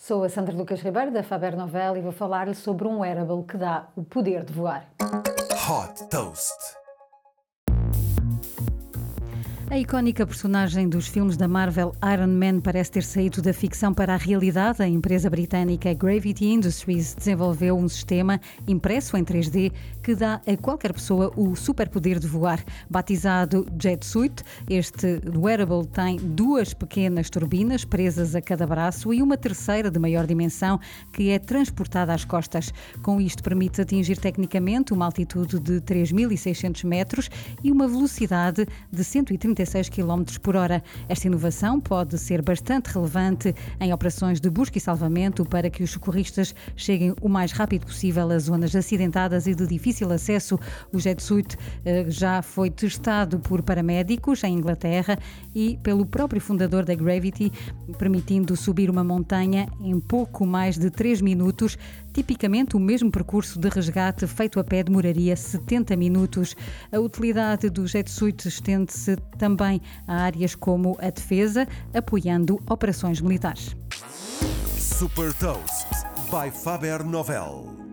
Sou a Sandra Lucas Ribeiro da Faber Novel e vou falar-lhe sobre um wearable que dá o poder de voar. Hot Toast. A icónica personagem dos filmes da Marvel Iron Man parece ter saído da ficção para a realidade. A empresa britânica Gravity Industries desenvolveu um sistema impresso em 3D que dá a qualquer pessoa o superpoder de voar. Batizado Jet Suit, este wearable tem duas pequenas turbinas presas a cada braço e uma terceira de maior dimensão que é transportada às costas. Com isto permite atingir tecnicamente uma altitude de 3.600 metros e uma velocidade de 130 36 km por hora. Esta inovação pode ser bastante relevante em operações de busca e salvamento para que os socorristas cheguem o mais rápido possível a zonas acidentadas e de difícil acesso. O Jet Suit eh, já foi testado por paramédicos em Inglaterra e pelo próprio fundador da Gravity, permitindo subir uma montanha em pouco mais de 3 minutos. Tipicamente, o mesmo percurso de resgate feito a pé demoraria 70 minutos. A utilidade do Jet Suit estende-se também também a áreas como a defesa, apoiando operações militares. Super Toast by Faber Novel.